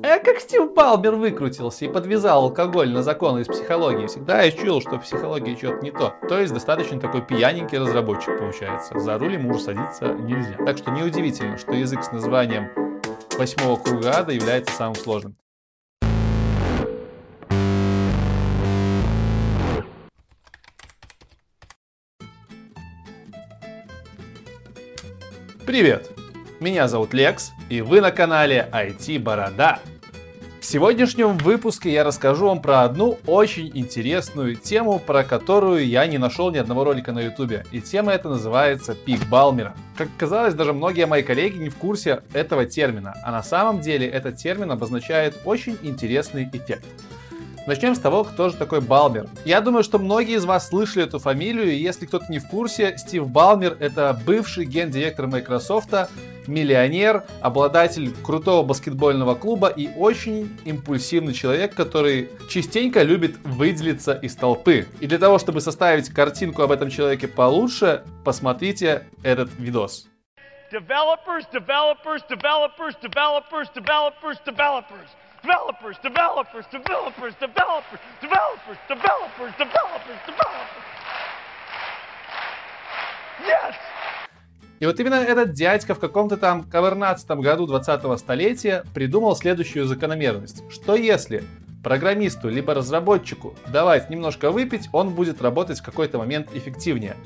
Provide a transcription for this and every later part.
А как Стив Балмер выкрутился и подвязал алкоголь на законы из психологии, всегда я чуял, что в психологии что-то не то. То есть достаточно такой пьяненький разработчик получается. За руль ему уже садиться нельзя. Так что неудивительно, что язык с названием восьмого круга ада является самым сложным. Привет! Меня зовут Лекс, и вы на канале IT Борода. В сегодняшнем выпуске я расскажу вам про одну очень интересную тему, про которую я не нашел ни одного ролика на ютубе. И тема эта называется пик Балмера. Как казалось, даже многие мои коллеги не в курсе этого термина, а на самом деле этот термин обозначает очень интересный эффект. Начнем с того, кто же такой Балмер. Я думаю, что многие из вас слышали эту фамилию, и если кто-то не в курсе, Стив Балмер — это бывший гендиректор Microsoft, миллионер, обладатель крутого баскетбольного клуба и очень импульсивный человек, который частенько любит выделиться из толпы. И для того, чтобы составить картинку об этом человеке получше, посмотрите этот видос. Developers, developers, developers, developers, developers, developers. Developers, developers, developers, developers, developers, developers, developers. Yes! И вот именно этот дядька в каком-то там ковернадцатом году 20-го столетия придумал следующую закономерность. Что если программисту либо разработчику давать немножко выпить, он будет работать в какой-то момент эффективнее.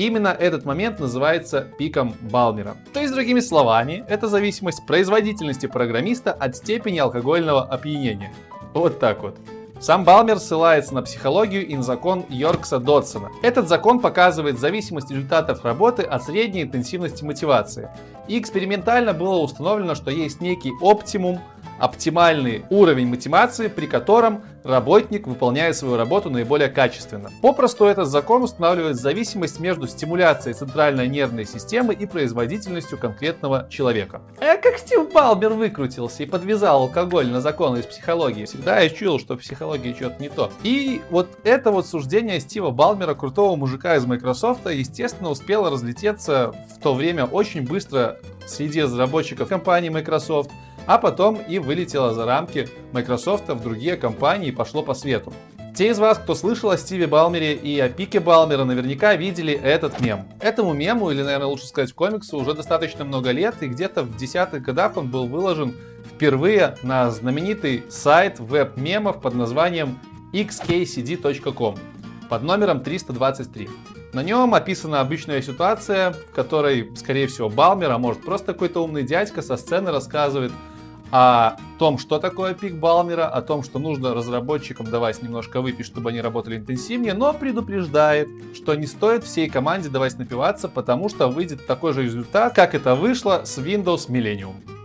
Именно этот момент называется пиком Балмера. То есть, другими словами, это зависимость производительности программиста от степени алкогольного опьянения. Вот так вот. Сам Балмер ссылается на психологию и на закон Йоркса Додсона. Этот закон показывает зависимость результатов работы от средней интенсивности мотивации. И экспериментально было установлено, что есть некий оптимум оптимальный уровень мотивации, при котором работник выполняет свою работу наиболее качественно. Попросту этот закон устанавливает зависимость между стимуляцией центральной нервной системы и производительностью конкретного человека. А как Стив Балмер выкрутился и подвязал алкоголь на законы из психологии? Всегда я чуял, что в психологии что-то не то. И вот это вот суждение Стива Балмера, крутого мужика из Microsoft, естественно, успело разлететься в то время очень быстро среди разработчиков компании Microsoft а потом и вылетела за рамки Microsoft в другие компании и пошло по свету. Те из вас, кто слышал о Стиве Балмере и о пике Балмера, наверняка видели этот мем. Этому мему, или, наверное, лучше сказать комиксу, уже достаточно много лет, и где-то в десятых годах он был выложен впервые на знаменитый сайт веб-мемов под названием xkcd.com под номером 323. На нем описана обычная ситуация, в которой, скорее всего, Балмер, а может просто какой-то умный дядька со сцены рассказывает о том, что такое пик Балмера, о том, что нужно разработчикам давать немножко выпить, чтобы они работали интенсивнее, но предупреждает, что не стоит всей команде давать напиваться, потому что выйдет такой же результат, как это вышло с Windows Millennium.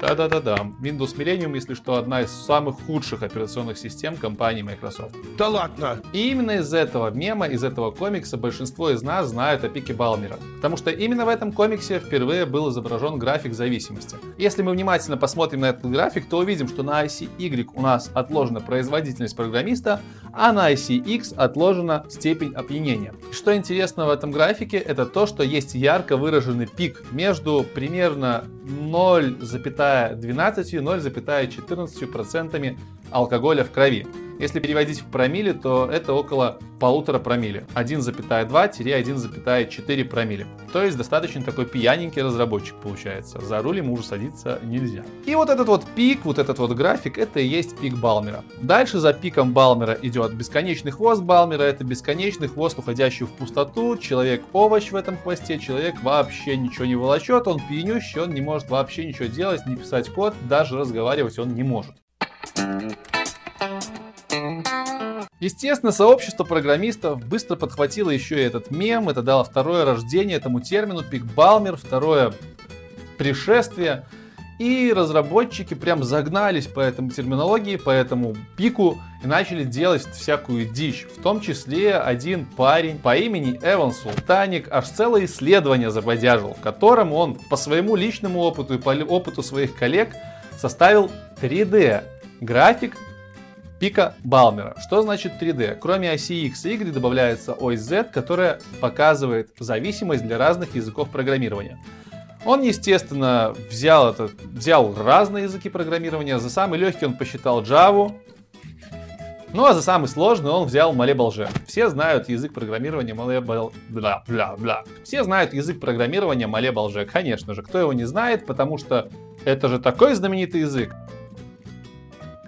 Да-да-да-да. Windows Millennium, если что, одна из самых худших операционных систем компании Microsoft. Да ладно! И именно из этого мема, из этого комикса большинство из нас знают о пике Балмера. Потому что именно в этом комиксе впервые был изображен график зависимости. Если мы внимательно посмотрим на этот график, то увидим, что на оси Y у нас отложена производительность программиста, а на оси X отложена степень опьянения. Что интересно в этом графике, это то, что есть ярко выраженный пик между примерно 0,5 0,12-0,14% алкоголя в крови. Если переводить в промилле, то это около полутора промилле. 1,2-1,4 промилле. То есть достаточно такой пьяненький разработчик получается. За руль ему уже садиться нельзя. И вот этот вот пик, вот этот вот график, это и есть пик Балмера. Дальше за пиком Балмера идет бесконечный хвост Балмера. Это бесконечный хвост, уходящий в пустоту. Человек-овощ в этом хвосте. Человек вообще ничего не волочет. Он пьянющий, он не может вообще ничего делать, не писать код, даже разговаривать он не может. Естественно, сообщество программистов быстро подхватило еще и этот мем, это дало второе рождение этому термину, пикбалмер, второе пришествие. И разработчики прям загнались по этому терминологии, по этому пику и начали делать всякую дичь. В том числе один парень по имени Эван Султаник аж целое исследование забодяжил, в котором он по своему личному опыту и по опыту своих коллег составил 3D график пика Балмера. Что значит 3D? Кроме оси X и Y добавляется ось Z, которая показывает зависимость для разных языков программирования. Он, естественно, взял, это, взял разные языки программирования. За самый легкий он посчитал Java. Ну а за самый сложный он взял Малебалже. Все знают язык программирования Малебал... Бля, бля, бля. Все знают язык программирования Малебалже, конечно же. Кто его не знает, потому что это же такой знаменитый язык.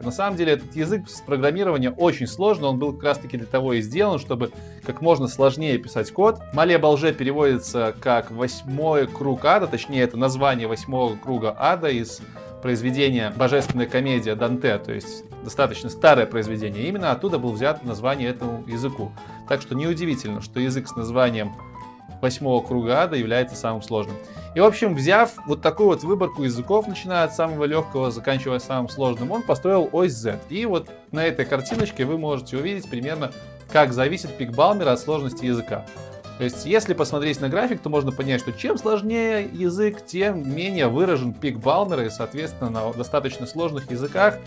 На самом деле этот язык с программирования очень сложный, он был как раз таки для того и сделан, чтобы как можно сложнее писать код. Мале Балже переводится как восьмой круг ада, точнее это название восьмого круга ада из произведения «Божественная комедия» Данте, то есть достаточно старое произведение. Именно оттуда был взят название этому языку. Так что неудивительно, что язык с названием восьмого круга ада является самым сложным. И, в общем, взяв вот такую вот выборку языков, начиная от самого легкого, заканчивая самым сложным, он построил ось Z. И вот на этой картиночке вы можете увидеть примерно, как зависит пик Балмера от сложности языка. То есть, если посмотреть на график, то можно понять, что чем сложнее язык, тем менее выражен пик Балмера, и, соответственно, на достаточно сложных языках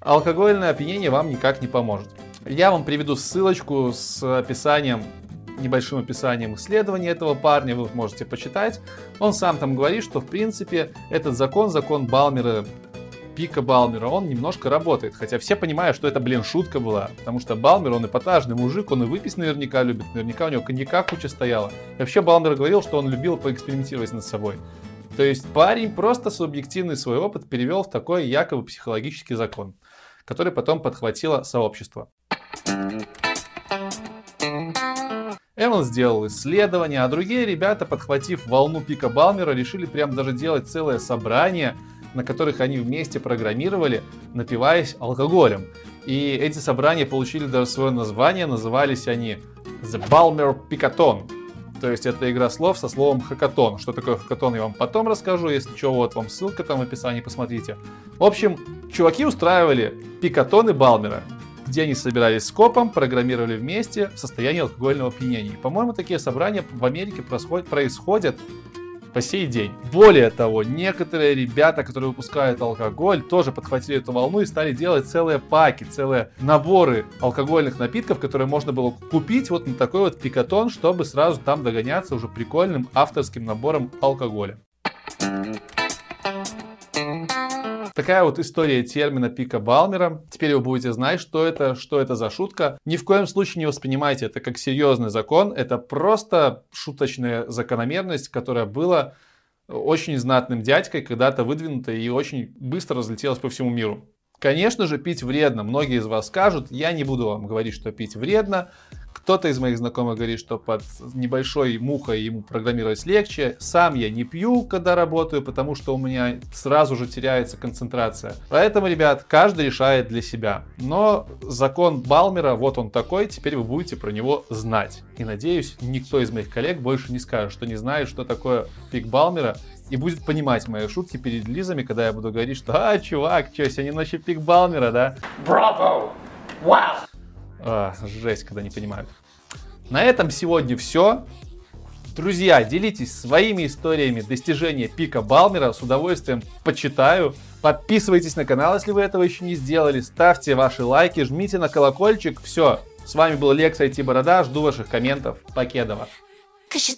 алкогольное опьянение вам никак не поможет. Я вам приведу ссылочку с описанием небольшим описанием исследования этого парня, вы можете почитать. Он сам там говорит, что в принципе этот закон, закон Балмера, пика Балмера, он немножко работает. Хотя все понимают, что это, блин, шутка была. Потому что Балмер, он эпатажный мужик, он и выпить наверняка любит. Наверняка у него коньяка куча стояла. И вообще Балмер говорил, что он любил поэкспериментировать над собой. То есть парень просто субъективный свой опыт перевел в такой якобы психологический закон, который потом подхватило сообщество. Эван сделал исследование, а другие ребята, подхватив волну пика Балмера, решили прям даже делать целое собрание, на которых они вместе программировали, напиваясь алкоголем. И эти собрания получили даже свое название, назывались они The Balmer Picathon. То есть это игра слов со словом хакатон. Что такое хакатон, я вам потом расскажу. Если что, вот вам ссылка там в описании, посмотрите. В общем, чуваки устраивали пикатоны Балмера где они собирались скопом, программировали вместе в состоянии алкогольного опьянения. По-моему, такие собрания в Америке происходят, происходят по сей день. Более того, некоторые ребята, которые выпускают алкоголь, тоже подхватили эту волну и стали делать целые паки, целые наборы алкогольных напитков, которые можно было купить вот на такой вот пикатон, чтобы сразу там догоняться уже прикольным авторским набором алкоголя. Такая вот история термина пика Балмера. Теперь вы будете знать, что это, что это за шутка. Ни в коем случае не воспринимайте это как серьезный закон. Это просто шуточная закономерность, которая была очень знатным дядькой, когда-то выдвинута и очень быстро разлетелась по всему миру. Конечно же, пить вредно. Многие из вас скажут, я не буду вам говорить, что пить вредно. Кто-то из моих знакомых говорит, что под небольшой мухой ему программировать легче. Сам я не пью, когда работаю, потому что у меня сразу же теряется концентрация. Поэтому, ребят, каждый решает для себя. Но закон Балмера, вот он такой, теперь вы будете про него знать. И надеюсь, никто из моих коллег больше не скажет, что не знает, что такое пик Балмера, и будет понимать мои шутки перед лизами, когда я буду говорить, что «А, чувак, что, сегодня ночью пик Балмера, да?» Браво! Вау! А, жесть, когда не понимают. На этом сегодня все. Друзья, делитесь своими историями достижения пика Балмера. С удовольствием почитаю. Подписывайтесь на канал, если вы этого еще не сделали. Ставьте ваши лайки, жмите на колокольчик. Все. С вами был Лекс IT Борода. Жду ваших комментов. Покедова. Cause